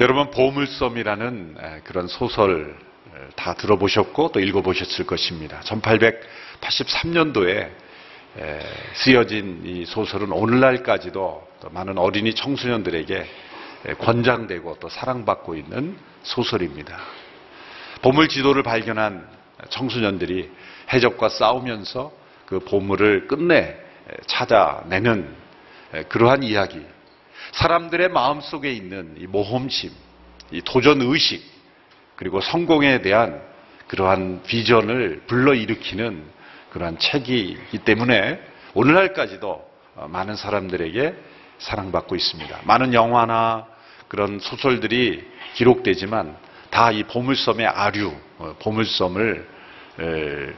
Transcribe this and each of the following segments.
여러분 보물섬이라는 에, 그런 소설 에, 다 들어보셨고 또 읽어보셨을 것입니다. 1883년도에 쓰여진 이 소설은 오늘날까지도 또 많은 어린이 청소년들에게 에, 권장되고 또 사랑받고 있는 소설입니다. 보물 지도를 발견한 청소년들이 해적과 싸우면서 그 보물을 끝내 찾아내는 그러한 이야기. 사람들의 마음 속에 있는 이 모험심, 이 도전 의식, 그리고 성공에 대한 그러한 비전을 불러일으키는 그러한 책이기 때문에 오늘날까지도 많은 사람들에게 사랑받고 있습니다. 많은 영화나 그런 소설들이 기록되지만 다 이 보물섬의 아류, 어, 보물섬을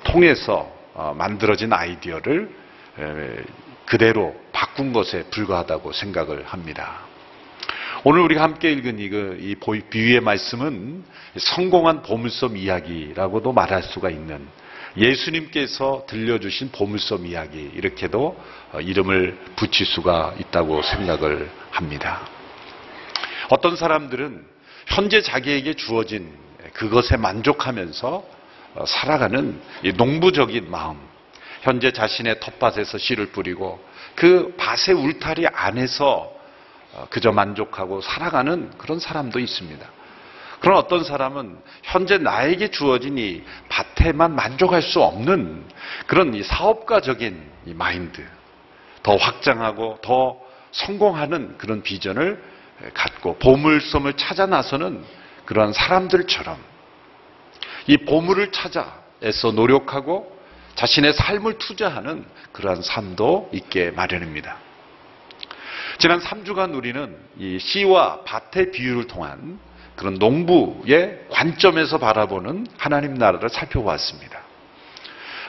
통해서 어, 만들어진 아이디어를 그대로 바꾼 것에 불과하다고 생각을 합니다. 오늘 우리가 함께 읽은 이 비유의 말씀은 성공한 보물섬 이야기라고도 말할 수가 있는 예수님께서 들려주신 보물섬 이야기 이렇게도 어, 이름을 붙일 수가 있다고 생각을 합니다. 어떤 사람들은 현재 자기에게 주어진 그것에 만족하면서 어, 살아가는 농부적인 마음, 현재 자신의 텃밭에서 씨를 뿌리고 그 밭의 울타리 안에서 어, 그저 만족하고 살아가는 그런 사람도 있습니다. 그런 어떤 사람은 현재 나에게 주어진 이 밭에만 만족할 수 없는 그런 이 사업가적인 이 마인드, 더 확장하고 더 성공하는 그런 비전을 갖고 보물섬을 찾아 나서는 그러한 사람들처럼 이 보물을 찾아 애써 노력하고 자신의 삶을 투자하는 그러한 삶도 있게 마련입니다. 지난 3주간 우리는 이 씨와 밭의 비유를 통한 그런 농부의 관점에서 바라보는 하나님 나라를 살펴보았습니다.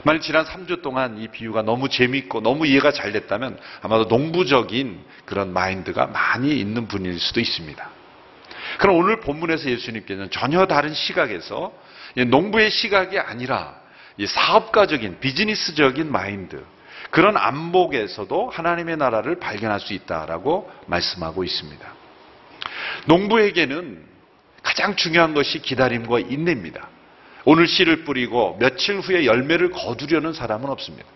만약 지난 3주 동안 이 비유가 너무 재미있고 너무 이해가 잘 됐다면 아마도 농부적인 그런 마인드가 많이 있는 분일 수도 있습니다. 그럼 오늘 본문에서 예수님께서는 전혀 다른 시각에서 농부의 시각이 아니라 사업가적인 비즈니스적인 마인드 그런 안목에서도 하나님의 나라를 발견할 수 있다라고 말씀하고 있습니다. 농부에게는 가장 중요한 것이 기다림과 인내입니다. 오늘 씨를 뿌리고 며칠 후에 열매를 거두려는 사람은 없습니다.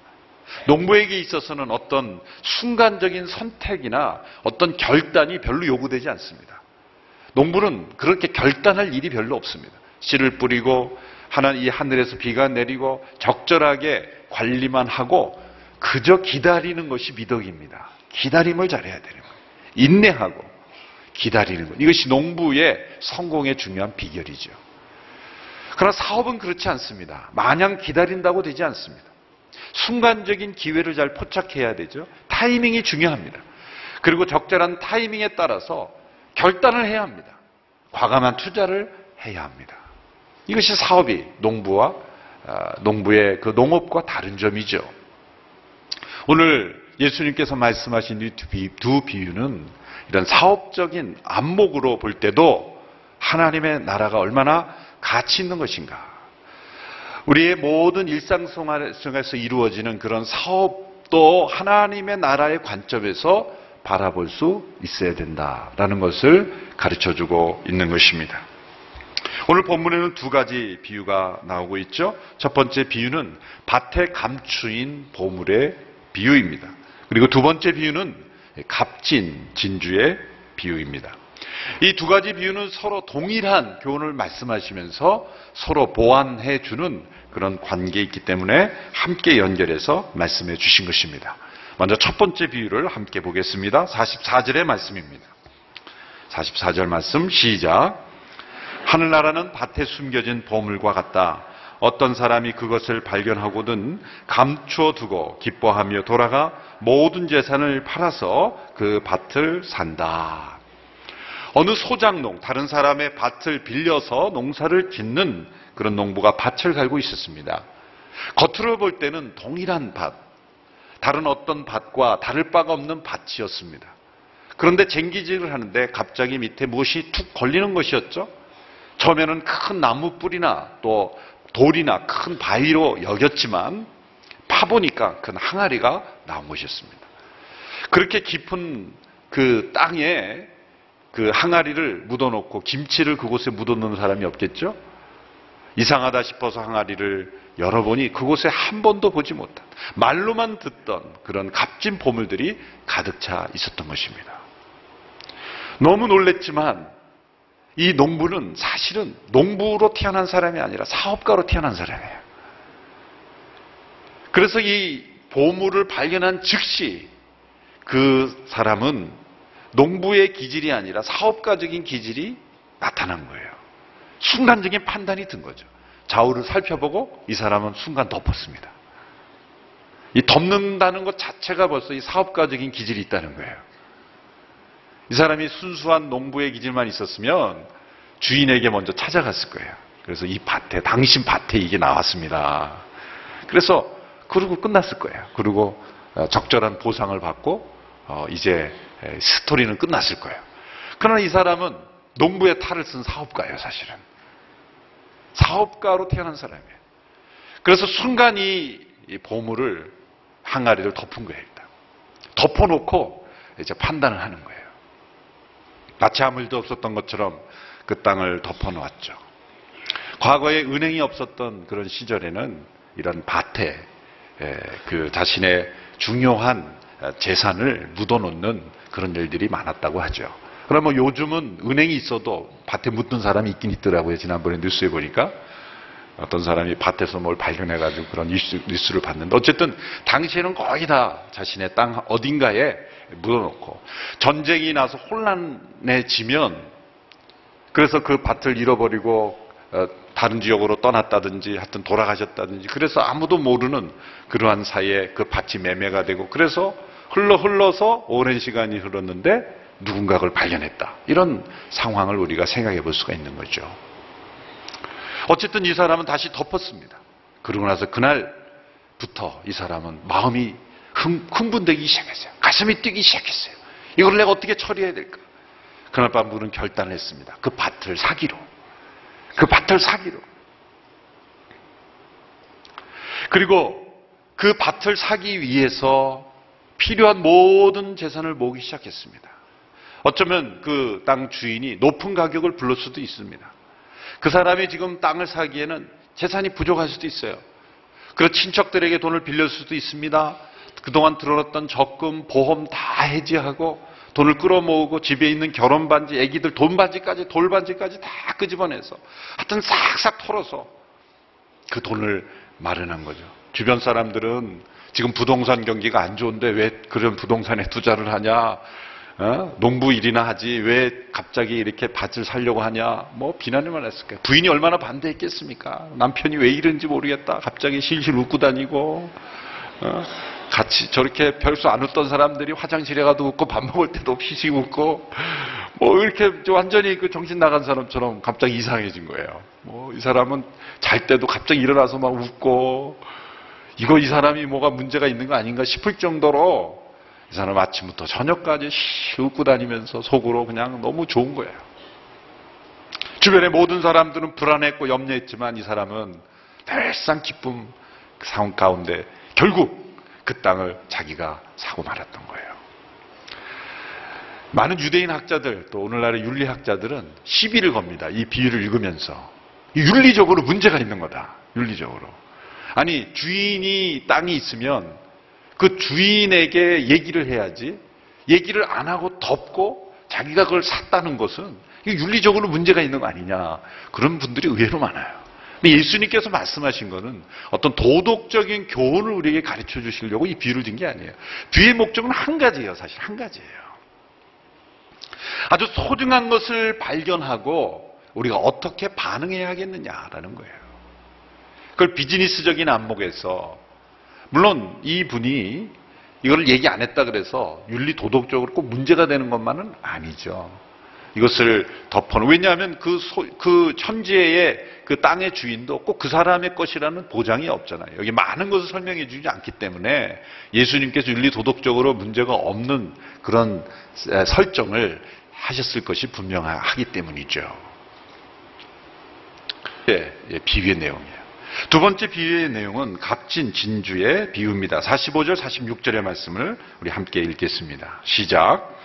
농부에게 있어서는 어떤 순간적인 선택이나 어떤 결단이 별로 요구되지 않습니다. 농부는 그렇게 결단할 일이 별로 없습니다. 씨를 뿌리고 하나님 이 하늘에서 비가 내리고 적절하게 관리만 하고 그저 기다리는 것이 미덕입니다. 기다림을 잘해야 되는 거예요. 인내하고 기다리는 것. 이것이 농부의 성공의 중요한 비결이죠. 그러나 사업은 그렇지 않습니다. 마냥 기다린다고 되지 않습니다. 순간적인 기회를 잘 포착해야 되죠. 타이밍이 중요합니다. 그리고 적절한 타이밍에 따라서 결단을 해야 합니다. 과감한 투자를 해야 합니다. 이것이 사업이 농부와 아, 농부의 그 농업과 다른 점이죠. 오늘 예수님께서 말씀하신 이 두 비유는 이런 사업적인 안목으로 볼 때도 하나님의 나라가 얼마나 가치 있는 것인가. 우리의 모든 일상 생활에서 이루어지는 그런 사업도 하나님의 나라의 관점에서 바라볼 수 있어야 된다라는 것을 가르쳐 주고 있는 것입니다. 오늘 본문에는 두 가지 비유가 나오고 있죠. 첫 번째 비유는 밭에 감추인 보물의 비유입니다. 그리고 두 번째 비유는 값진 진주의 비유입니다. 이 두 가지 비유는 서로 동일한 교훈을 말씀하시면서 서로 보완해 주는 그런 관계에 있기 때문에 함께 연결해서 말씀해 주신 것입니다. 먼저 첫 번째 비유를 함께 보겠습니다. 44절의 말씀입니다. 44절 말씀 시작. 하늘나라는 밭에 숨겨진 보물과 같다. 어떤 사람이 그것을 발견하고든 감추어 두고 기뻐하며 돌아가 모든 재산을 팔아서 그 밭을 산다. 어느 소장농, 다른 사람의 밭을 빌려서 농사를 짓는 그런 농부가 밭을 갈고 있었습니다. 겉으로 볼 때는 동일한 밭, 다른 어떤 밭과 다를 바가 없는 밭이었습니다. 그런데 쟁기질을 하는데 갑자기 밑에 무엇이 툭 걸리는 것이었죠? 처음에는 큰 나무 뿌리나 또 돌이나 큰 바위로 여겼지만 파보니까 큰 항아리가 나온 것이었습니다. 그렇게 깊은 그 땅에 그 항아리를 묻어놓고 김치를 그곳에 묻어놓는 사람이 없겠죠? 이상하다 싶어서 항아리를 열어보니 그곳에 한 번도 보지 못한 말로만 듣던 그런 값진 보물들이 가득 차 있었던 것입니다. 너무 놀랬지만 이 농부는 사실은 농부로 태어난 사람이 아니라 사업가로 태어난 사람이에요. 그래서 이 보물을 발견한 즉시 그 사람은 농부의 기질이 아니라 사업가적인 기질이 나타난 거예요. 순간적인 판단이 든 거죠. 좌우를 살펴보고 이 사람은 순간 덮었습니다. 이 덮는다는 것 자체가 벌써 이 사업가적인 기질이 있다는 거예요. 이 사람이 순수한 농부의 기질만 있었으면 주인에게 먼저 찾아갔을 거예요. 그래서 이 밭에, 당신 밭에 이게 나왔습니다. 그래서 그러고 끝났을 거예요. 그리고 어, 적절한 보상을 받고 어, 이제 에, 스토리는 끝났을 거예요. 그러나 이 사람은 농부의 탈을 쓴 사업가예요, 사실은. 사업가로 태어난 사람이에요. 그래서 순간 이, 이 보물을 항아리를 덮은 거예요, 일단. 덮어놓고 이제 판단을 하는 거예요. 마치 아무 일도 없었던 것처럼 그 땅을 덮어놓았죠. 과거에 은행이 없었던 그런 시절에는 이런 밭에 에, 그 자신의 중요한 재산을 묻어놓는 그런 일들이 많았다고 하죠. 그러면 요즘은 은행이 있어도 밭에 묻는 사람이 있긴 있더라고요. 지난번에 뉴스에 보니까 어떤 사람이 밭에서 뭘 발견해가지고 그런 뉴스, 뉴스를 봤는데 어쨌든 당시에는 거의 다 자신의 땅 어딘가에 묻어놓고 전쟁이 나서 혼란해지면 그래서 그 밭을 잃어버리고 어, 다른 지역으로 떠났다든지 하여튼 돌아가셨다든지 그래서 아무도 모르는 그러한 사이에 그 밭이 매매가 되고 그래서 흘러 흘러서 오랜 시간이 흘렀는데 누군가 그걸 발견했다. 이런 상황을 우리가 생각해 볼 수가 있는 거죠. 어쨌든 이 사람은 다시 덮었습니다. 그러고 나서 그날부터 이 사람은 마음이 흥, 흥분되기 시작했어요. 가슴이 뛰기 시작했어요. 이걸 내가 어떻게 처리해야 될까? 그날 밤 그는 결단을 했습니다. 그 밭을 사기로. 그 밭을 사기로. 그리고 그 밭을 사기 위해서 필요한 모든 재산을 모으기 시작했습니다. 어쩌면 그 땅 주인이 높은 가격을 불렀을 수도 있습니다. 그 사람이 지금 땅을 사기에는 재산이 부족할 수도 있어요. 그리고 친척들에게 돈을 빌릴 수도 있습니다. 그동안 들어놨던 적금, 보험 다 해지하고 돈을 끌어모으고 집에 있는 결혼 반지, 애기들 돈 반지까지, 돌 반지까지 다 끄집어내서 하여튼 싹싹 털어서 그 돈을 마련한 거죠. 주변 사람들은 지금 부동산 경기가 안 좋은데 왜 그런 부동산에 투자를 하냐? 어? 농부 일이나 하지 왜 갑자기 이렇게 밭을 살려고 하냐? 뭐 비난을만 했을 거예요. 부인이 얼마나 반대했겠습니까? 남편이 왜 이런지 모르겠다. 갑자기 실실 웃고 다니고 어? 같이 저렇게 별수 안 웃던 사람들이 화장실에 가도 웃고 밥 먹을 때도 피식 웃고 뭐 이렇게 완전히 그 정신 나간 사람처럼 갑자기 이상해진 거예요. 뭐 이 사람은 잘 때도 갑자기 일어나서 막 웃고 이거 이 사람이 뭐가 문제가 있는 거 아닌가 싶을 정도로 이 사람 아침부터 저녁까지 시 웃고 다니면서 속으로 그냥 너무 좋은 거예요. 주변의 모든 사람들은 불안했고 염려했지만 이 사람은 늘상 기쁨 그 상황 가운데 결국 그 땅을 자기가 사고 말았던 거예요. 많은 유대인 학자들 또 오늘날의 윤리학자들은 시비를 겁니다. 이 비유를 읽으면서 윤리적으로 문제가 있는 거다. 윤리적으로. 아니 주인이 땅이 있으면 그 주인에게 얘기를 해야지 얘기를 안 하고 덮고 자기가 그걸 샀다는 것은 윤리적으로 문제가 있는 거 아니냐 그런 분들이 의외로 많아요. 예수님께서 말씀하신 거는 어떤 도덕적인 교훈을 우리에게 가르쳐 주시려고 이 비유를 든 게 아니에요. 비유의 목적은 한 가지예요, 사실 한 가지예요. 아주 소중한 것을 발견하고 우리가 어떻게 반응해야 하겠느냐라는 거예요. 그걸 비즈니스적인 안목에서 물론 이 분이 이걸 얘기 안 했다 그래서 윤리 도덕적으로 꼭 문제가 되는 것만은 아니죠. 이것을 덮어놓은 왜냐하면 그, 소, 그 천지의 그 땅의 주인도 꼭 그 사람의 것이라는 보장이 없잖아요. 여기 많은 것을 설명해 주지 않기 때문에 예수님께서 윤리 도덕적으로 문제가 없는 그런 설정을 하셨을 것이 분명하기 때문이죠. 예, 예, 비유의 내용이에요. 두 번째 비유의 내용은 값진 진주의 비유입니다. 45절, 46절의 말씀을 우리 함께 읽겠습니다. 시작.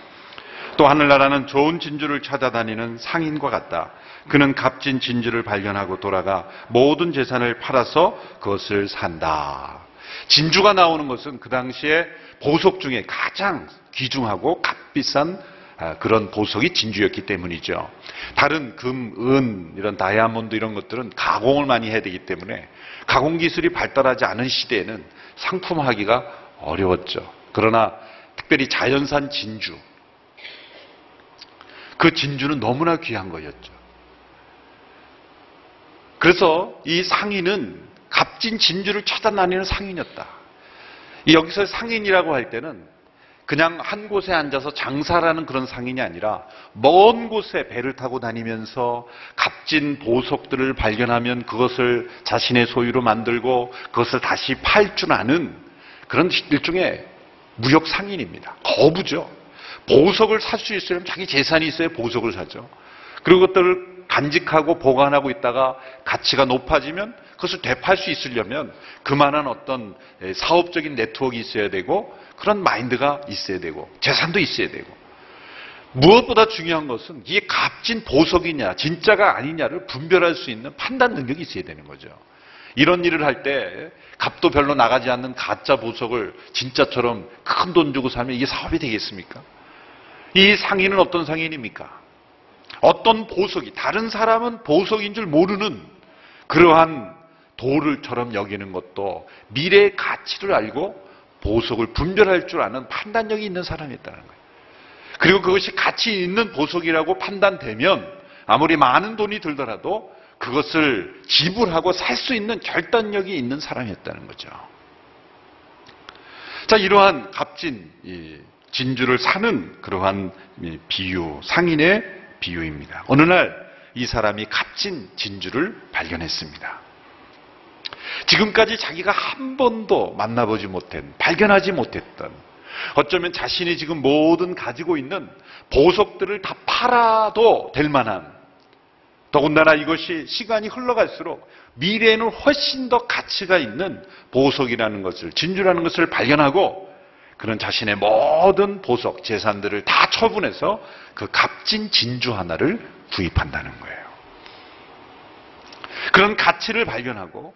또 하늘나라는 좋은 진주를 찾아다니는 상인과 같다. 그는 값진 진주를 발견하고 돌아가 모든 재산을 팔아서 그것을 산다. 진주가 나오는 것은 그 당시에 보석 중에 가장 귀중하고 값비싼 아, 그런 보석이 진주였기 때문이죠. 다른 금, 은, 이런 다이아몬드 이런 것들은 가공을 많이 해야 되기 때문에 가공 기술이 발달하지 않은 시대에는 상품화하기가 어려웠죠. 그러나 특별히 자연산 진주, 그 진주는 너무나 귀한 거였죠. 그래서 이 상인은 값진 진주를 찾아 다니는 상인이었다. 이 여기서 상인이라고 할 때는 그냥 한 곳에 앉아서 장사라는 그런 상인이 아니라 먼 곳에 배를 타고 다니면서 값진 보석들을 발견하면 그것을 자신의 소유로 만들고 그것을 다시 팔 줄 아는 그런 일종의 무역 상인입니다. 거부죠. 보석을 살 수 있으려면 자기 재산이 있어야 보석을 사죠. 그리고 그것들을 간직하고 보관하고 있다가 가치가 높아지면 그것을 되팔 수 있으려면 그만한 어떤 사업적인 네트워크가 있어야 되고 그런 마인드가 있어야 되고 재산도 있어야 되고 무엇보다 중요한 것은 이게 값진 보석이냐 진짜가 아니냐를 분별할 수 있는 판단 능력이 있어야 되는 거죠. 이런 일을 할 때 값도 별로 나가지 않는 가짜 보석을 진짜처럼 큰 돈 주고 사면 이게 사업이 되겠습니까? 이 상인은 어떤 상인입니까? 어떤 보석이 다른 사람은 보석인 줄 모르는 그러한 돌을처럼 여기는 것도 미래의 가치를 알고 보석을 분별할 줄 아는 판단력이 있는 사람이었다는 거예요. 그리고 그것이 가치 있는 보석이라고 판단되면 아무리 많은 돈이 들더라도 그것을 지불하고 살 수 있는 결단력이 있는 사람이었다는 거죠. 자, 이러한 값진 진주를 사는 그러한 비유, 상인의 비유입니다. 어느 날 이 사람이 값진 진주를 발견했습니다. 지금까지 자기가 한 번도 만나보지 못한, 발견하지 못했던, 어쩌면 자신이 지금 모든 가지고 있는 보석들을 다 팔아도 될 만한, 더군다나 이것이 시간이 흘러갈수록 미래에는 훨씬 더 가치가 있는 보석이라는 것을, 진주라는 것을 발견하고 그는 자신의 모든 보석, 재산들을 다 처분해서 그 값진 진주 하나를 구입한다는 거예요. 그런 가치를 발견하고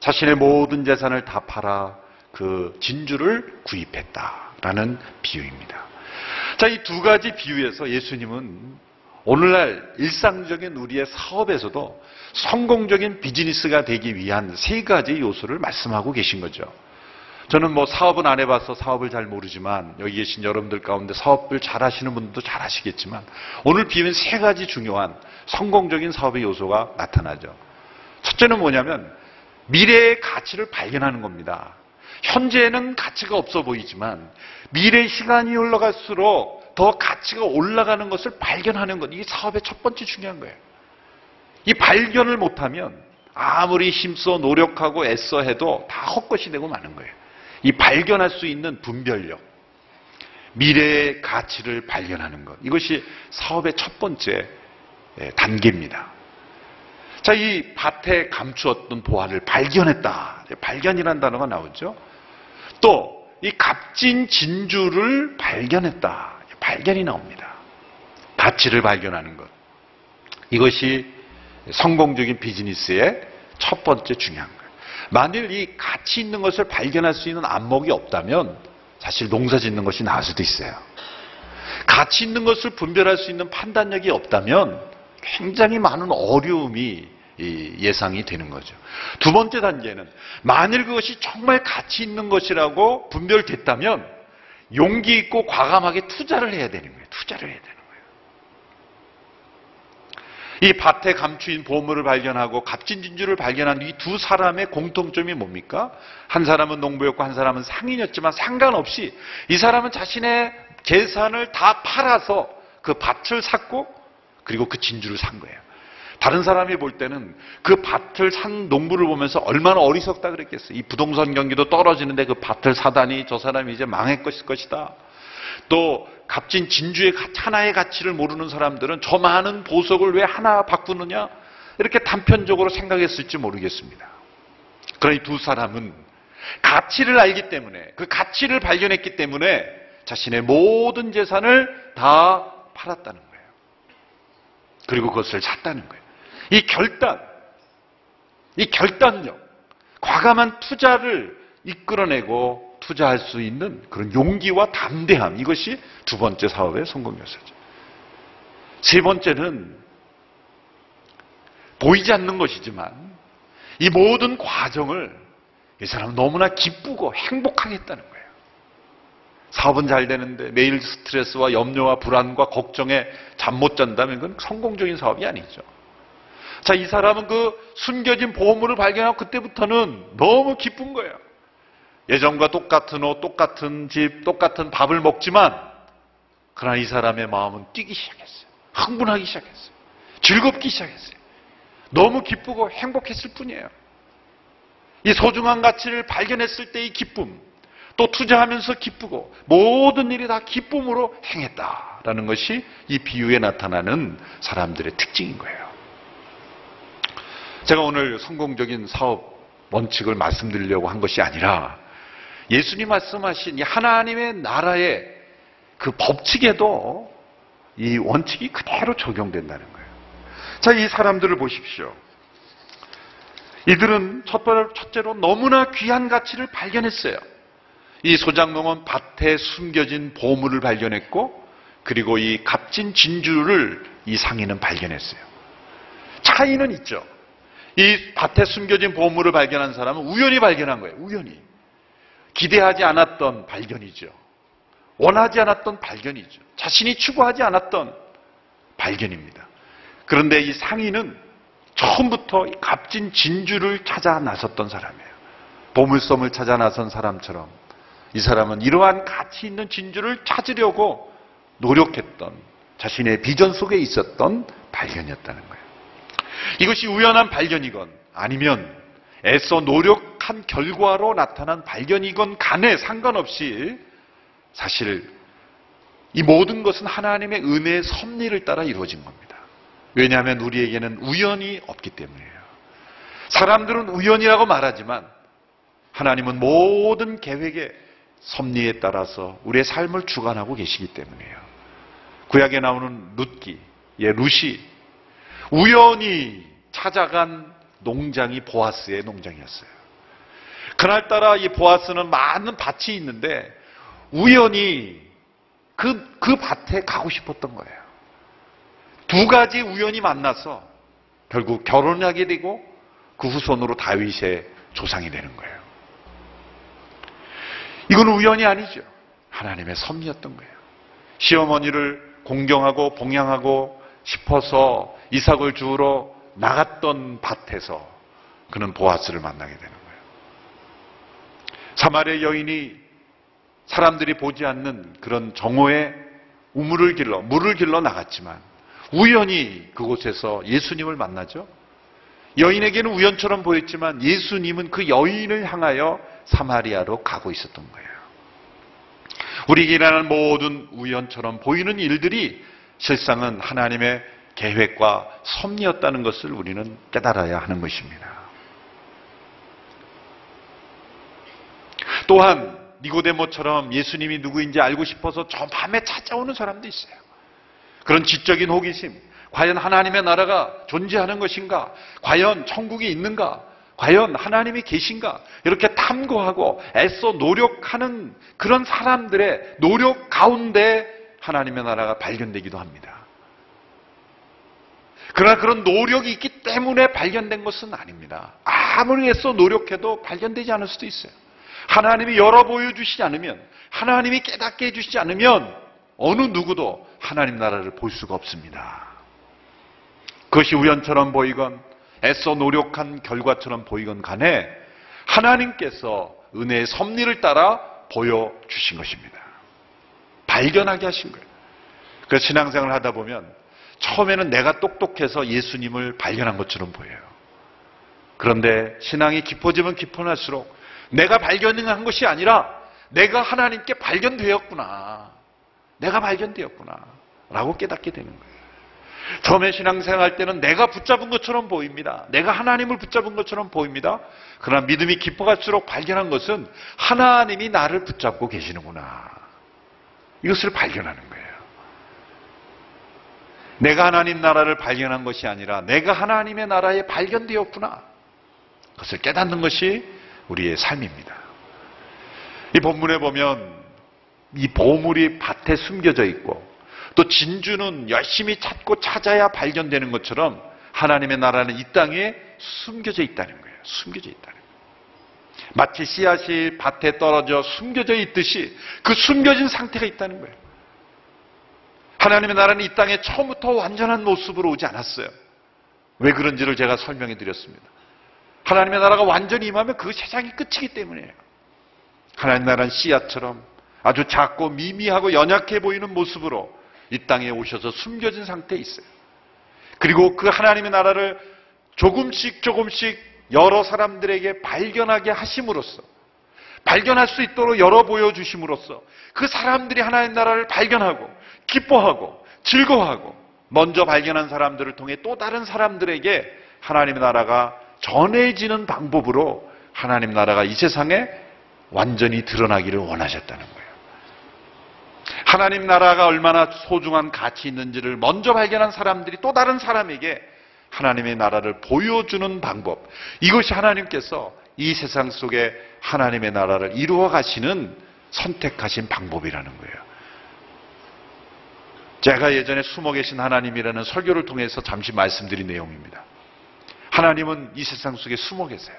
자신의 모든 재산을 다 팔아 그 진주를 구입했다라는 비유입니다. 자, 이 두 가지 비유에서 예수님은 오늘날 일상적인 우리의 사업에서도 성공적인 비즈니스가 되기 위한 세 가지 요소를 말씀하고 계신 거죠. 저는 뭐 사업은 안 해봐서 사업을 잘 모르지만 여기 계신 여러분들 가운데 사업을 잘 하시는 분들도 잘 하시겠지만 오늘 비유는 세 가지 중요한 성공적인 사업의 요소가 나타나죠. 첫째는 뭐냐면 미래의 가치를 발견하는 겁니다. 현재는 가치가 없어 보이지만 미래 시간이 흘러갈수록 더 가치가 올라가는 것을 발견하는 것. 이게 사업의 첫 번째 중요한 거예요. 이 발견을 못하면 아무리 힘써 노력하고 애써 해도 다 헛것이 되고 마는 거예요. 이 발견할 수 있는 분별력, 미래의 가치를 발견하는 것. 이것이 사업의 첫 번째 예, 단계입니다. 자, 이 밭에 감추었던 보화를 발견했다. 발견이라는 단어가 나오죠. 또, 이 값진 진주를 발견했다. 발견이 나옵니다. 가치를 발견하는 것. 이것이 성공적인 비즈니스의 첫 번째 중요한 거예요. 만일 이 가치 있는 것을 발견할 수 있는 안목이 없다면 사실 농사 짓는 것이 나을 수도 있어요. 가치 있는 것을 분별할 수 있는 판단력이 없다면 굉장히 많은 어려움이 예상이 되는 거죠. 두 번째 단계는 만일 그것이 정말 가치 있는 것이라고 분별됐다면 용기 있고 과감하게 투자를 해야 되는 거예요. 투자를 해야 거예요. 이 밭에 감추인 보물을 발견하고 값진 진주를 발견한 이 두 사람의 공통점이 뭡니까? 한 사람은 농부였고 한 사람은 상인이었지만 상관없이 이 사람은 자신의 재산을 다 팔아서 그 밭을 샀고 그리고 그 진주를 산 거예요. 다른 사람이 볼 때는 그 밭을 산 농부를 보면서 얼마나 어리석다 그랬겠어요. 이 부동산 경기도 떨어지는데 그 밭을 사다니 저 사람이 이제 망할 것이다. 또 값진 진주의 하나의 가치를 모르는 사람들은 저 많은 보석을 왜 하나 바꾸느냐? 이렇게 단편적으로 생각했을지 모르겠습니다. 그러니 두 사람은 가치를 알기 때문에 그 가치를 발견했기 때문에 자신의 모든 재산을 다 팔았다는 거예요. 그리고 그것을 샀다는 거예요. 이 결단, 이 결단력, 과감한 투자를 이끌어내고 투자할 수 있는 그런 용기와 담대함, 이것이 두 번째 사업의 성공 요소죠. 세 번째는 보이지 않는 것이지만 이 모든 과정을 이 사람은 너무나 기쁘고 행복하게 했다는 거예요. 사업은 잘 되는데 매일 스트레스와 염려와 불안과 걱정에 잠 못 잔다면 그건 성공적인 사업이 아니죠. 자, 이 사람은 그 숨겨진 보물을 발견하고 그때부터는 너무 기쁜 거예요. 예전과 똑같은 옷, 똑같은 집, 똑같은 밥을 먹지만 그러나 이 사람의 마음은 뛰기 시작했어요. 흥분하기 시작했어요. 즐겁기 시작했어요. 너무 기쁘고 행복했을 뿐이에요. 이 소중한 가치를 발견했을 때의 기쁨, 또 투자하면서 기쁘고 모든 일이 다 기쁨으로 행했다라는 것이 이 비유에 나타나는 사람들의 특징인 거예요. 제가 오늘 성공적인 사업 원칙을 말씀드리려고 한 것이 아니라 예수님 말씀하신 이 하나님의 나라의 그 법칙에도 이 원칙이 그대로 적용된다는 거예요. 자, 이 사람들을 보십시오. 이들은 첫째로 너무나 귀한 가치를 발견했어요. 이 소장농은 밭에 숨겨진 보물을 발견했고, 그리고 이 값진 진주를 이 상인은 발견했어요. 차이는 있죠. 이 밭에 숨겨진 보물을 발견한 사람은 우연히 발견한 거예요. 우연히. 기대하지 않았던 발견이죠. 원하지 않았던 발견이죠. 자신이 추구하지 않았던 발견입니다. 그런데 이 상인은 처음부터 값진 진주를 찾아 나섰던 사람이에요. 보물섬을 찾아 나선 사람처럼 이 사람은 이러한 가치 있는 진주를 찾으려고 노력했던 자신의 비전 속에 있었던 발견이었다는 거예요. 이것이 우연한 발견이건 아니면 애써 노력 한 결과로 나타난 발견이건 간에 상관없이 사실 이 모든 것은 하나님의 은혜의 섭리를 따라 이루어진 겁니다. 왜냐하면 우리에게는 우연이 없기 때문이에요. 사람들은 우연이라고 말하지만 하나님은 모든 계획의 섭리에 따라서 우리의 삶을 주관하고 계시기 때문이에요. 구약에 나오는 룻기, 예, 룻이 우연히 찾아간 농장이 보아스의 농장이었어요. 그날따라 이 보아스는 많은 밭이 있는데 우연히 그, 그 밭에 가고 싶었던 거예요. 두 가지 우연히 만나서 결국 결혼하게 되고 그 후손으로 다윗의 조상이 되는 거예요. 이건 우연이 아니죠. 하나님의 섭리였던 거예요. 시어머니를 공경하고 봉양하고 싶어서 이삭을 주우러 나갔던 밭에서 그는 보아스를 만나게 되는 거예요. 사마리아 여인이 사람들이 보지 않는 그런 정오의 우물을 길러 물을 길러 나갔지만 우연히 그곳에서 예수님을 만나죠. 여인에게는 우연처럼 보였지만 예수님은 그 여인을 향하여 사마리아로 가고 있었던 거예요. 우리에게 일어나는 모든 우연처럼 보이는 일들이 실상은 하나님의 계획과 섭리였다는 것을 우리는 깨달아야 하는 것입니다. 또한 니고데모처럼 예수님이 누구인지 알고 싶어서 저 밤에 찾아오는 사람도 있어요. 그런 지적인 호기심, 과연 하나님의 나라가 존재하는 것인가? 과연 천국이 있는가? 과연 하나님이 계신가? 이렇게 탐구하고 애써 노력하는 그런 사람들의 노력 가운데 하나님의 나라가 발견되기도 합니다. 그러나 그런 노력이 있기 때문에 발견된 것은 아닙니다. 아무리 애써 노력해도 발견되지 않을 수도 있어요. 하나님이 열어 보여주시지 않으면, 하나님이 깨닫게 해주시지 않으면, 어느 누구도 하나님 나라를 볼 수가 없습니다. 그것이 우연처럼 보이건, 애써 노력한 결과처럼 보이건 간에, 하나님께서 은혜의 섭리를 따라 보여주신 것입니다. 발견하게 하신 거예요. 그래서 신앙생활을 하다 보면, 처음에는 내가 똑똑해서 예수님을 발견한 것처럼 보여요. 그런데 신앙이 깊어지면 깊어날수록 내가 발견한 것이 아니라 내가 하나님께 발견되었구나. 내가 발견되었구나. 라고 깨닫게 되는 거예요. 처음에 신앙생활 때는 내가 붙잡은 것처럼 보입니다. 내가 하나님을 붙잡은 것처럼 보입니다. 그러나 믿음이 깊어갈수록 발견한 것은 하나님이 나를 붙잡고 계시는구나. 이것을 발견하는 거예요. 내가 하나님 나라를 발견한 것이 아니라 내가 하나님의 나라에 발견되었구나. 그것을 깨닫는 것이 우리의 삶입니다. 이 본문에 보면 이 보물이 밭에 숨겨져 있고 또 진주는 열심히 찾고 찾아야 발견되는 것처럼 하나님의 나라는 이 땅에 숨겨져 있다는 거예요. 숨겨져 있다는 거예요. 마치 씨앗이 밭에 떨어져 숨겨져 있듯이 그 숨겨진 상태가 있다는 거예요. 하나님의 나라는 이 땅에 처음부터 완전한 모습으로 오지 않았어요. 왜 그런지를 제가 설명해 드렸습니다. 하나님의 나라가 완전히 임하면 그 세상이 끝이기 때문이에요. 하나님의 나라는 씨앗처럼 아주 작고 미미하고 연약해 보이는 모습으로 이 땅에 오셔서 숨겨진 상태에 있어요. 그리고 그 하나님의 나라를 조금씩 조금씩 여러 사람들에게 발견하게 하심으로써 발견할 수 있도록 열어 보여주심으로써 그 사람들이 하나님 나라를 발견하고 기뻐하고 즐거워하고 먼저 발견한 사람들을 통해 또 다른 사람들에게 하나님의 나라가 전해지는 방법으로 하나님 나라가 이 세상에 완전히 드러나기를 원하셨다는 거예요. 하나님 나라가 얼마나 소중한 가치 있는지를 먼저 발견한 사람들이 또 다른 사람에게 하나님의 나라를 보여주는 방법. 이것이 하나님께서 이 세상 속에 하나님의 나라를 이루어 가시는 선택하신 방법이라는 거예요. 제가 예전에 숨어 계신 하나님이라는 설교를 통해서 잠시 말씀드린 내용입니다. 하나님은 이 세상 속에 숨어 계세요.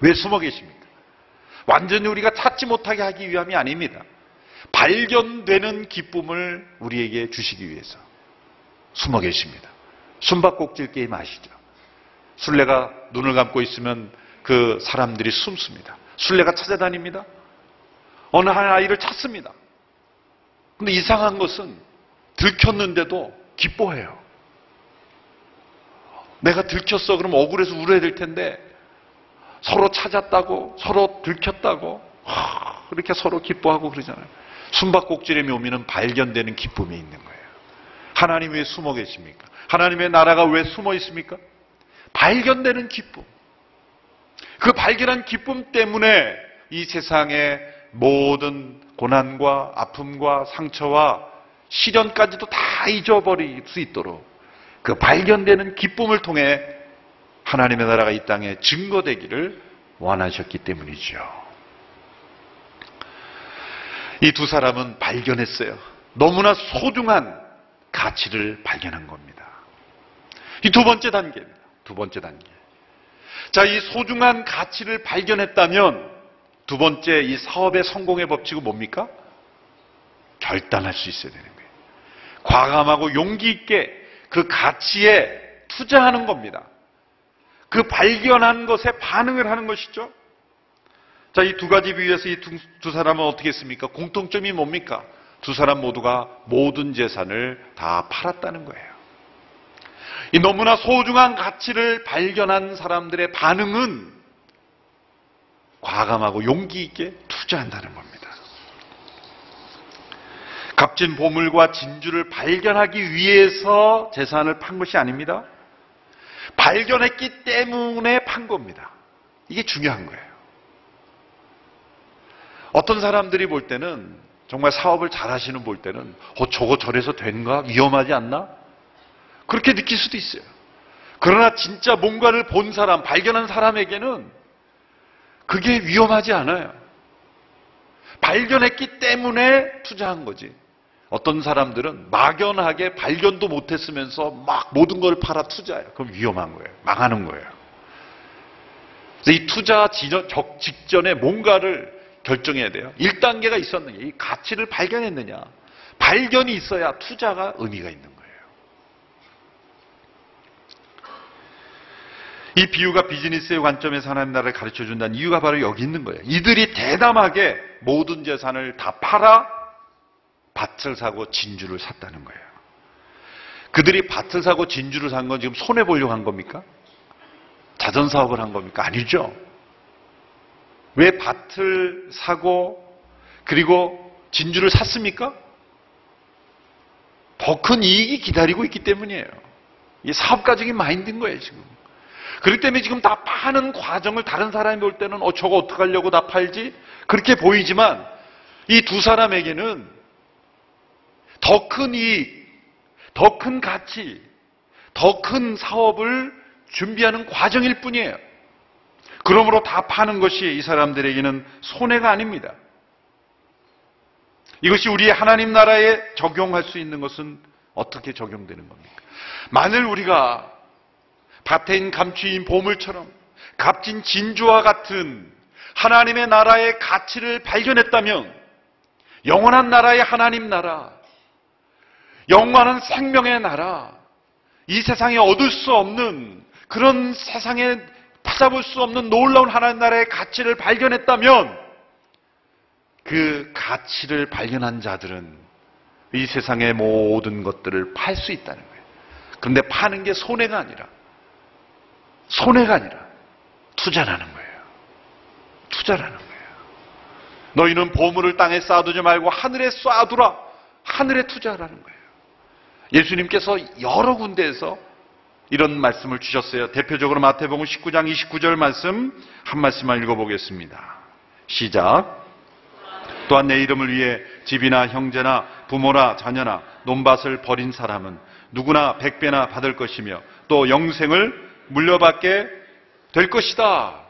왜 숨어 계십니까? 완전히 우리가 찾지 못하게 하기 위함이 아닙니다. 발견되는 기쁨을 우리에게 주시기 위해서 숨어 계십니다. 숨바꼭질 게임 아시죠? 술래가 눈을 감고 있으면 그 사람들이 숨습니다. 술래가 찾아다닙니다. 어느 한 아이를 찾습니다. 근데 이상한 것은 들켰는데도 기뻐해요. 내가 들켰어 그럼 억울해서 울어야 될 텐데 서로 찾았다고 서로 들켰다고 그렇게 서로 기뻐하고 그러잖아요. 숨바꼭질의 묘미는 발견되는 기쁨이 있는 거예요. 하나님 왜 숨어 계십니까? 하나님의 나라가 왜 숨어 있습니까? 발견되는 기쁨. 그 발견한 기쁨 때문에 이 세상의 모든 고난과 아픔과 상처와 시련까지도 다 잊어버릴 수 있도록 그 발견되는 기쁨을 통해 하나님의 나라가 이 땅에 증거되기를 원하셨기 때문이죠. 이 두 사람은 발견했어요. 너무나 소중한 가치를 발견한 겁니다. 이 두 번째 단계입니다. 두 번째 단계. 자, 이 소중한 가치를 발견했다면 두 번째 이 사업의 성공의 법칙은 뭡니까? 결단할 수 있어야 되는 거예요. 과감하고 용기 있게 그 가치에 투자하는 겁니다. 그 발견한 것에 반응을 하는 것이죠. 자, 이 두 가지 비유에서 이 두 사람은 어떻게 했습니까? 공통점이 뭡니까? 두 사람 모두가 모든 재산을 다 팔았다는 거예요. 이 너무나 소중한 가치를 발견한 사람들의 반응은 과감하고 용기 있게 투자한다는 겁니다. 값진 보물과 진주를 발견하기 위해서 재산을 판 것이 아닙니다. 발견했기 때문에 판 겁니다. 이게 중요한 거예요. 어떤 사람들이 볼 때는 정말 사업을 잘 하시는 볼 때는 어, 저거 저래서 된가? 위험하지 않나? 그렇게 느낄 수도 있어요. 그러나 진짜 뭔가를 본 사람, 발견한 사람에게는 그게 위험하지 않아요. 발견했기 때문에 투자한 거지. 어떤 사람들은 막연하게 발견도 못했으면서 막 모든 걸 팔아 투자해요. 그럼 위험한 거예요. 망하는 거예요. 이 투자 직전에 뭔가를 결정해야 돼요. 1단계가 있었느냐, 이 가치를 발견했느냐. 발견이 있어야 투자가 의미가 있는 거예요. 이 비유가 비즈니스의 관점에서 하나님 나라를 가르쳐 준다는 이유가 바로 여기 있는 거예요. 이들이 대담하게 모든 재산을 다 팔아 밭을 사고 진주를 샀다는 거예요. 그들이 밭을 사고 진주를 산 건 지금 손해 보려고 한 겁니까? 자전 사업을 한 겁니까? 아니죠. 왜 밭을 사고 그리고 진주를 샀습니까? 더 큰 이익이 기다리고 있기 때문이에요. 이게 사업가적인 마인드인 거예요, 지금. 그렇기 때문에 지금 다 파는 과정을 다른 사람이 볼 때는 어, 저거 어떡하려고 다 팔지? 그렇게 보이지만 이 두 사람에게는 더 큰 이익, 더 큰 가치, 더 큰 사업을 준비하는 과정일 뿐이에요. 그러므로 다 파는 것이 이 사람들에게는 손해가 아닙니다. 이것이 우리의 하나님 나라에 적용할 수 있는 것은 어떻게 적용되는 겁니까? 만일 우리가 밭에 감추인 보물처럼 값진 진주와 같은 하나님의 나라의 가치를 발견했다면 영원한 나라의 하나님 나라, 영원한 생명의 나라, 이 세상에 얻을 수 없는 그런 세상에 찾아볼 수 없는 놀라운 하나님 나라의 가치를 발견했다면 그 가치를 발견한 자들은 이 세상의 모든 것들을 팔 수 있다는 거예요. 그런데 파는 게 손해가 아니라 손해가 아니라 투자라는 거예요. 투자라는 거예요. 너희는 보물을 땅에 쌓아두지 말고 하늘에 쏴두라. 하늘에 투자라는 거예요. 예수님께서 여러 군데에서 이런 말씀을 주셨어요. 대표적으로 마태복음 19장 29절 말씀 한 말씀만 읽어보겠습니다. 시작. 또한 내 이름을 위해 집이나 형제나 부모나 자녀나 논밭을 버린 사람은 누구나 백배나 받을 것이며 또 영생을 물려받게 될 것이다.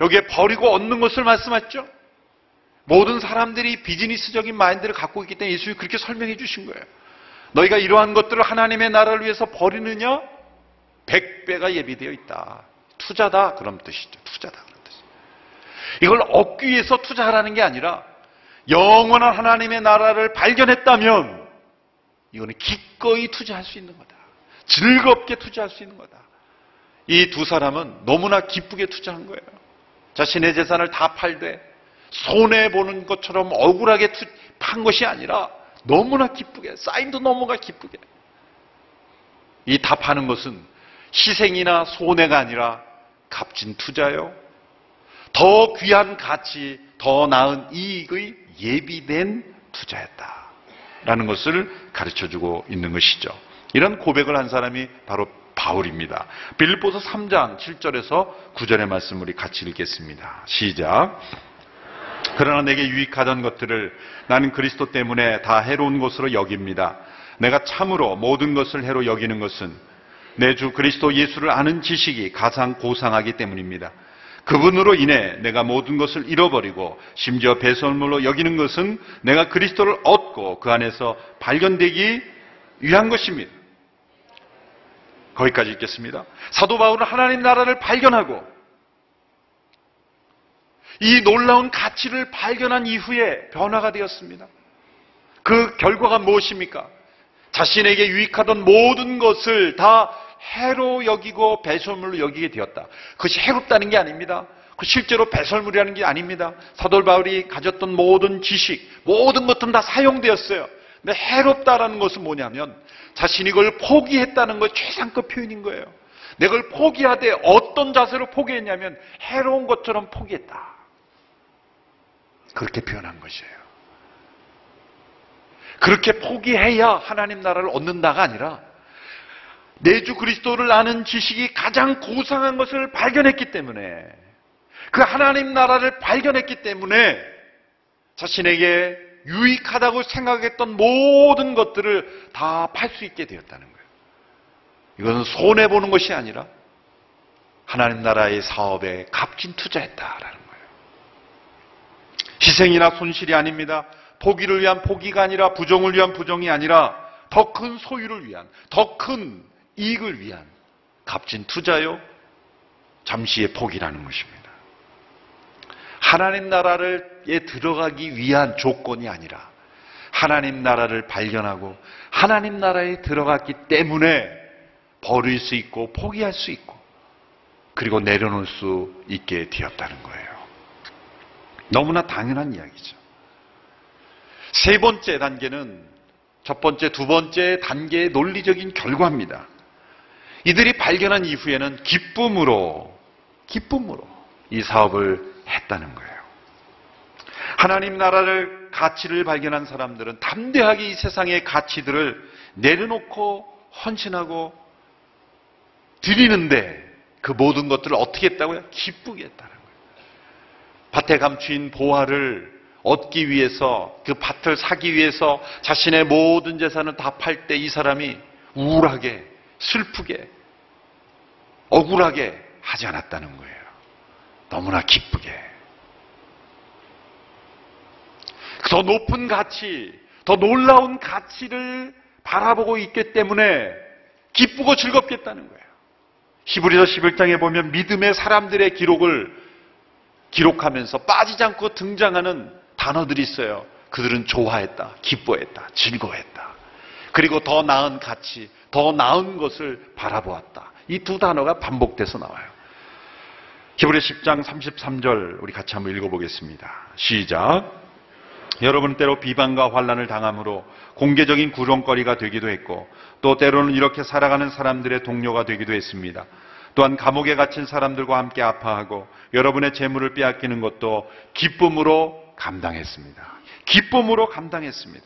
여기에 버리고 얻는 것을 말씀하죠. 모든 사람들이 비즈니스적인 마인드를 갖고 있기 때문에 예수님이 그렇게 설명해 주신 거예요. 너희가 이러한 것들을 하나님의 나라를 위해서 버리느냐? 백배가 예비되어 있다. 투자다. 그런 뜻이죠. 투자다. 그런 뜻. 이걸 얻기 위해서 투자하라는 게 아니라 영원한 하나님의 나라를 발견했다면 이거는 기꺼이 투자할 수 있는 거다. 즐겁게 투자할 수 있는 거다. 이 두 사람은 너무나 기쁘게 투자한 거예요. 자신의 재산을 다 팔되 손해 보는 것처럼 억울하게 투, 판 것이 아니라 너무나 기쁘게, 상인도 너무나 기쁘게. 이다 파는 것은 희생이나 손해가 아니라 값진 투자요. 더 귀한 가치, 더 나은 이익의 예비된 투자였다. 라는 것을 가르쳐 주고 있는 것이죠. 이런 고백을 한 사람이 바로 바울입니다. 빌립보서 3장 7절에서 9절의 말씀 우리 같이 읽겠습니다. 시작. 그러나 내게 유익하던 것들을 나는 그리스도 때문에 다 해로운 것으로 여깁니다. 내가 참으로 모든 것을 해로 여기는 것은 내 주 그리스도 예수를 아는 지식이 가장 고상하기 때문입니다. 그분으로 인해 내가 모든 것을 잃어버리고 심지어 배설물로 여기는 것은 내가 그리스도를 얻고 그 안에서 발견되기 위한 것입니다. 거기까지 읽겠습니다. 사도 바울은 하나님 나라를 발견하고 이 놀라운 가치를 발견한 이후에 변화가 되었습니다. 그 결과가 무엇입니까? 자신에게 유익하던 모든 것을 다 해로 여기고 배설물로 여기게 되었다. 그것이 해롭다는 게 아닙니다. 그 실제로 배설물이라는 게 아닙니다. 사도 바울이 가졌던 모든 지식, 모든 것들은 다 사용되었어요. 근데 해롭다라는 것은 뭐냐면 자신이 그걸 포기했다는 것 최상급 표현인 거예요. 내가 그걸 포기하되 어떤 자세로 포기했냐면 해로운 것처럼 포기했다. 그렇게 표현한 것이에요. 그렇게 포기해야 하나님 나라를 얻는다가 아니라 내주 그리스도를 아는 지식이 가장 고상한 것을 발견했기 때문에 그 하나님 나라를 발견했기 때문에 자신에게 유익하다고 생각했던 모든 것들을 다 팔 수 있게 되었다는 거예요. 이것은 손해보는 것이 아니라 하나님 나라의 사업에 값진 투자했다라는 거예요. 희생이나 손실이 아닙니다. 포기를 위한 포기가 아니라 부정을 위한 부정이 아니라 더 큰 소유를 위한, 더 큰 이익을 위한 값진 투자요, 잠시의 포기라는 것입니다. 하나님 나라에 들어가기 위한 조건이 아니라 하나님 나라를 발견하고 하나님 나라에 들어갔기 때문에 버릴 수 있고 포기할 수 있고 그리고 내려놓을 수 있게 되었다는 거예요. 너무나 당연한 이야기죠. 세 번째 단계는 첫 번째, 두 번째 단계의 논리적인 결과입니다. 이들이 발견한 이후에는 기쁨으로, 기쁨으로 이 사업을 했다는 거예요. 하나님 나라를 가치를 발견한 사람들은 담대하게 이 세상의 가치들을 내려놓고 헌신하고 드리는데 그 모든 것들을 어떻게 했다고요? 기쁘게 했다는 거예요. 밭에 감추인 보화를 얻기 위해서 그 밭을 사기 위해서 자신의 모든 재산을 다 팔 때 이 사람이 우울하게 슬프게 억울하게 하지 않았다는 거예요. 너무나 기쁘게. 더 높은 가치, 더 놀라운 가치를 바라보고 있기 때문에 기쁘고 즐겁겠다는 거예요. 히브리서 11장에 보면 믿음의 사람들의 기록을 기록하면서 빠지지 않고 등장하는 단어들이 있어요. 그들은 좋아했다, 기뻐했다, 즐거워했다. 그리고 더 나은 가치, 더 나은 것을 바라보았다. 이 두 단어가 반복돼서 나와요. 히브리 10장 33절 우리 같이 한번 읽어보겠습니다. 시작. 여러분 때로 비방과 환란을 당함으로 공개적인 구렁거리가 되기도 했고 또 때로는 이렇게 살아가는 사람들의 동료가 되기도 했습니다. 또한 감옥에 갇힌 사람들과 함께 아파하고 여러분의 재물을 빼앗기는 것도 기쁨으로 감당했습니다. 기쁨으로 감당했습니다.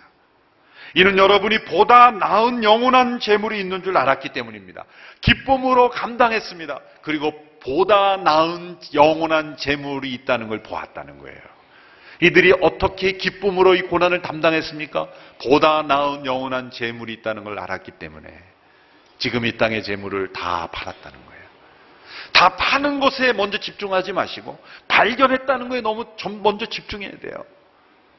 이는 여러분이 보다 나은 영원한 재물이 있는 줄 알았기 때문입니다. 기쁨으로 감당했습니다. 그리고 보다 나은 영원한 재물이 있다는 걸 보았다는 거예요. 이들이 어떻게 기쁨으로 이 고난을 담당했습니까? 보다 나은 영원한 재물이 있다는 걸 알았기 때문에 지금 이 땅의 재물을 다 팔았다는 거예요. 다 파는 것에 먼저 집중하지 마시고 발견했다는 거에 너무 좀 먼저 집중해야 돼요.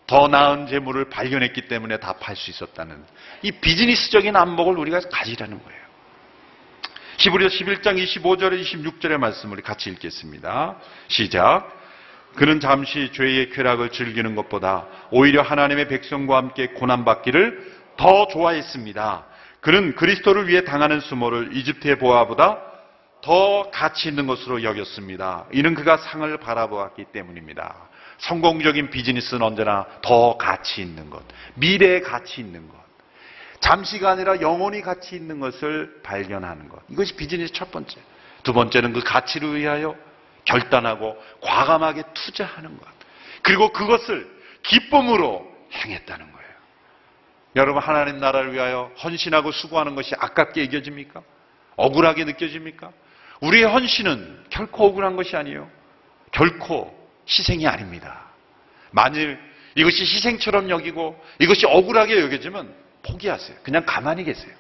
더 나은 재물을 발견했기 때문에 다 팔 수 있었다는 이 비즈니스적인 안목을 우리가 가지라는 거예요. 히브리서 11장 25절에 26절의 말씀을 같이 읽겠습니다. 시작. 그는 잠시 죄의 쾌락을 즐기는 것보다 오히려 하나님의 백성과 함께 고난받기를 더 좋아했습니다. 그는 그리스도를 위해 당하는 수모를 이집트의 보아보다 더 가치 있는 것으로 여겼습니다. 이는 그가 상을 바라보았기 때문입니다. 성공적인 비즈니스는 언제나 더 가치 있는 것, 미래의 가치 있는 것, 잠시가 아니라 영원히 가치 있는 것을 발견하는 것. 이것이 비즈니스 첫 번째. 두 번째는 그 가치를 위하여 결단하고 과감하게 투자하는 것. 그리고 그것을 기쁨으로 행했다는 거예요. 여러분, 하나님 나라를 위하여 헌신하고 수고하는 것이 아깝게 여겨집니까? 억울하게 느껴집니까? 우리의 헌신은 결코 억울한 것이 아니에요. 결코 희생이 아닙니다. 만일 이것이 희생처럼 여기고 이것이 억울하게 여겨지면 포기하세요. 그냥 가만히 계세요.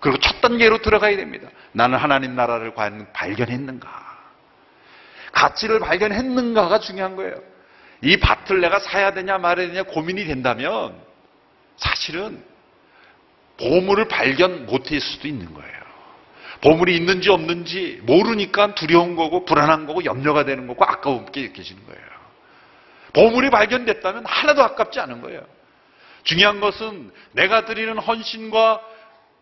그리고 첫 단계로 들어가야 됩니다. 나는 하나님 나라를 과연 발견했는가? 가치를 발견했는가가 중요한 거예요. 이 밭을 내가 사야 되냐 말아야 되냐 고민이 된다면 사실은 보물을 발견 못할 수도 있는 거예요. 보물이 있는지 없는지 모르니까 두려운 거고 불안한 거고 염려가 되는 거고 아까움게 느껴지는 거예요. 보물이 발견됐다면 하나도 아깝지 않은 거예요. 중요한 것은 내가 드리는 헌신과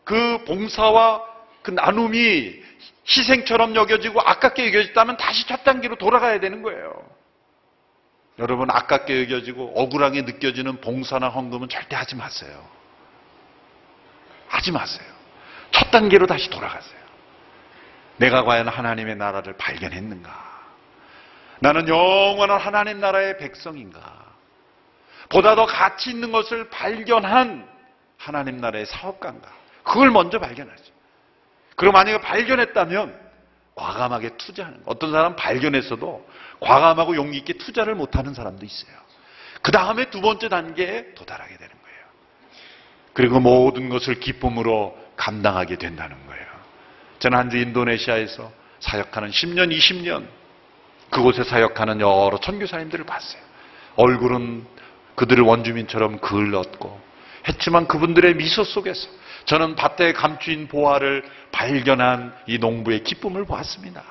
그 봉사와 그 나눔이 희생처럼 여겨지고 아깝게 여겨졌다면 다시 첫 단계로 돌아가야 되는 거예요. 여러분 아깝게 여겨지고 억울하게 느껴지는 봉사나 헌금은 절대 하지 마세요. 하지 마세요. 첫 단계로 다시 돌아가세요. 내가 과연 하나님의 나라를 발견했는가? 나는 영원한 하나님 나라의 백성인가? 보다 더 가치 있는 것을 발견한 하나님 나라의 사업가인가? 그걸 먼저 발견하죠. 그리고 만약에 발견했다면 과감하게 투자하는 거. 어떤 사람은 발견했어도 과감하고 용기 있게 투자를 못하는 사람도 있어요. 그 다음에 두 번째 단계에 도달하게 되는 거예요. 그리고 모든 것을 기쁨으로 감당하게 된다는 거예요. 저는 한 주 인도네시아에서 사역하는 10년, 20년 그곳에 사역하는 여러 선교사님들을 봤어요. 얼굴은 그들을 원주민처럼 그을렀고 했지만 그분들의 미소 속에서 저는 밭에 감추인 보화를 발견한 이 농부의 기쁨을 보았습니다.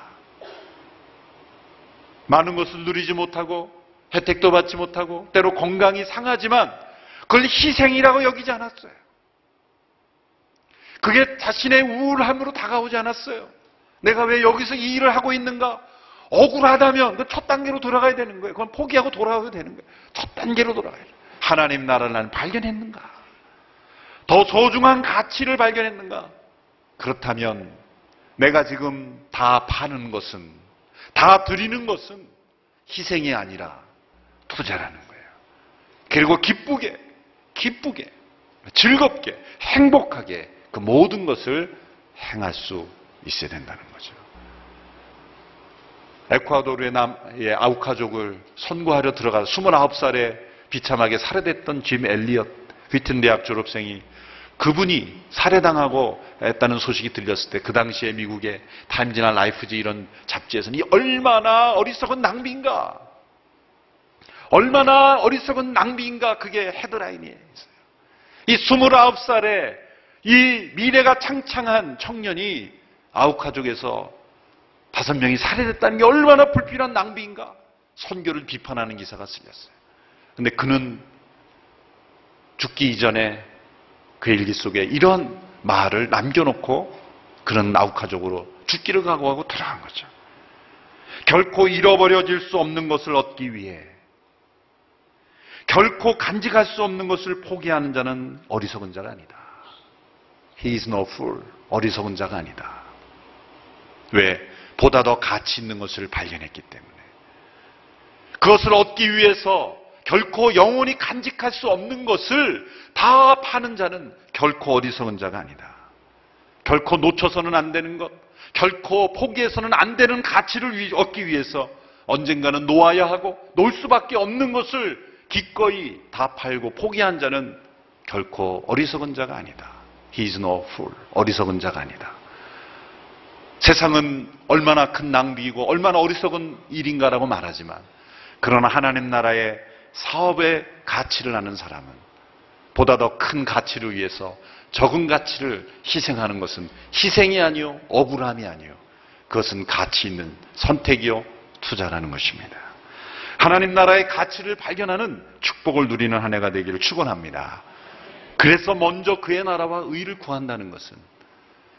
많은 것을 누리지 못하고 혜택도 받지 못하고 때로 건강이 상하지만 그걸 희생이라고 여기지 않았어요. 그게 자신의 우울함으로 다가오지 않았어요. 내가 왜 여기서 이 일을 하고 있는가? 억울하다면 그 첫 단계로 돌아가야 되는 거예요. 그건 포기하고 돌아가야 되는 거예요. 첫 단계로 돌아가야 돼요. 하나님 나라를 나는 발견했는가? 더 소중한 가치를 발견했는가? 그렇다면 내가 지금 다 파는 것은, 다 드리는 것은 희생이 아니라 투자라는 거예요. 그리고 기쁘게, 기쁘게, 즐겁게, 행복하게 그 모든 것을 행할 수 있어야 된다는 거죠. 에콰도르의 남, 예, 아우카족을 선고하려 들어가서 29살의 비참하게 살해됐던 짐 엘리엇 휘튼 대학 졸업생이 그분이 살해당하고 했다는 소식이 들렸을 때 그 당시에 미국의 타임즈나 라이프지 이런 잡지에서는 이 얼마나 어리석은 낭비인가 얼마나 어리석은 낭비인가 그게 헤드라인이에요. 이 29살에 이 미래가 창창한 청년이 아우카족에서 다섯 명이 살해됐다는 게 얼마나 불필요한 낭비인가 선교를 비판하는 기사가 쓸렸어요. 근데 그는 죽기 이전에 그 일기 속에 이런 말을 남겨놓고 그런 아우카족으로 죽기를 각오하고 돌아간 거죠. 결코 잃어버려질 수 없는 것을 얻기 위해 결코 간직할 수 없는 것을 포기하는 자는 어리석은 자가 아니다. He is no fool. 어리석은 자가 아니다. 왜? 보다 더 가치 있는 것을 발견했기 때문에. 그것을 얻기 위해서 결코 영원히 간직할 수 없는 것을 다 파는 자는 결코 어리석은 자가 아니다. 결코 놓쳐서는 안 되는 것, 결코 포기해서는 안 되는 가치를 위- 얻기 위해서 언젠가는 놓아야 하고 놓을 수밖에 없는 것을 기꺼이 다 팔고 포기한 자는 결코 어리석은 자가 아니다. He is no fool. 어리석은 자가 아니다. 세상은 얼마나 큰 낭비이고 얼마나 어리석은 일인가라고 말하지만 그러나 하나님 나라의 사업의 가치를 아는 사람은 보다 더 큰 가치를 위해서 적은 가치를 희생하는 것은 희생이 아니요 억울함이 아니요 그것은 가치 있는 선택이요 투자라는 것입니다. 하나님 나라의 가치를 발견하는 축복을 누리는 한 해가 되기를 축원합니다. 그래서 먼저 그의 나라와 의를 구한다는 것은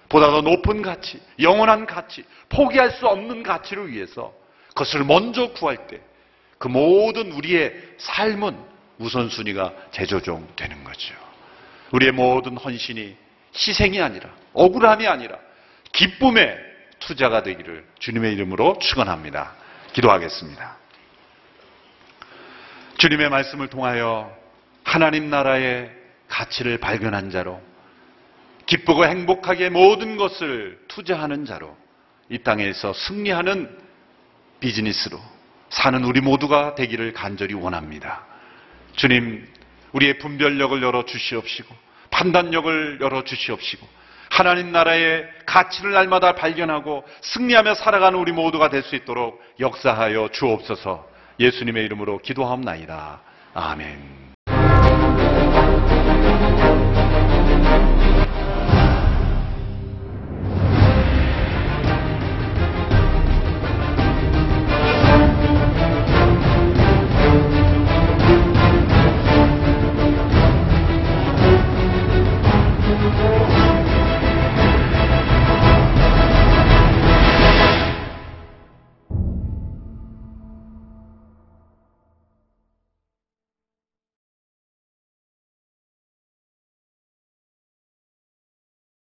보다 더 높은 가치, 영원한 가치, 포기할 수 없는 가치를 위해서 그것을 먼저 구할 때 그 모든 우리의 삶은 우선순위가 재조정되는 거죠. 우리의 모든 헌신이 희생이 아니라 억울함이 아니라 기쁨의 투자가 되기를 주님의 이름으로 축원합니다. 기도하겠습니다. 주님의 말씀을 통하여 하나님 나라의 가치를 발견한 자로 기쁘고 행복하게 모든 것을 투자하는 자로 이 땅에서 승리하는 비즈니스로 사는 우리 모두가 되기를 간절히 원합니다. 주님, 우리의 분별력을 열어 주시옵시고 판단력을 열어 주시옵시고 하나님 나라의 가치를 날마다 발견하고 승리하며 살아가는 우리 모두가 될 수 있도록 역사하여 주옵소서. 예수님의 이름으로 기도하옵나이다. 아멘.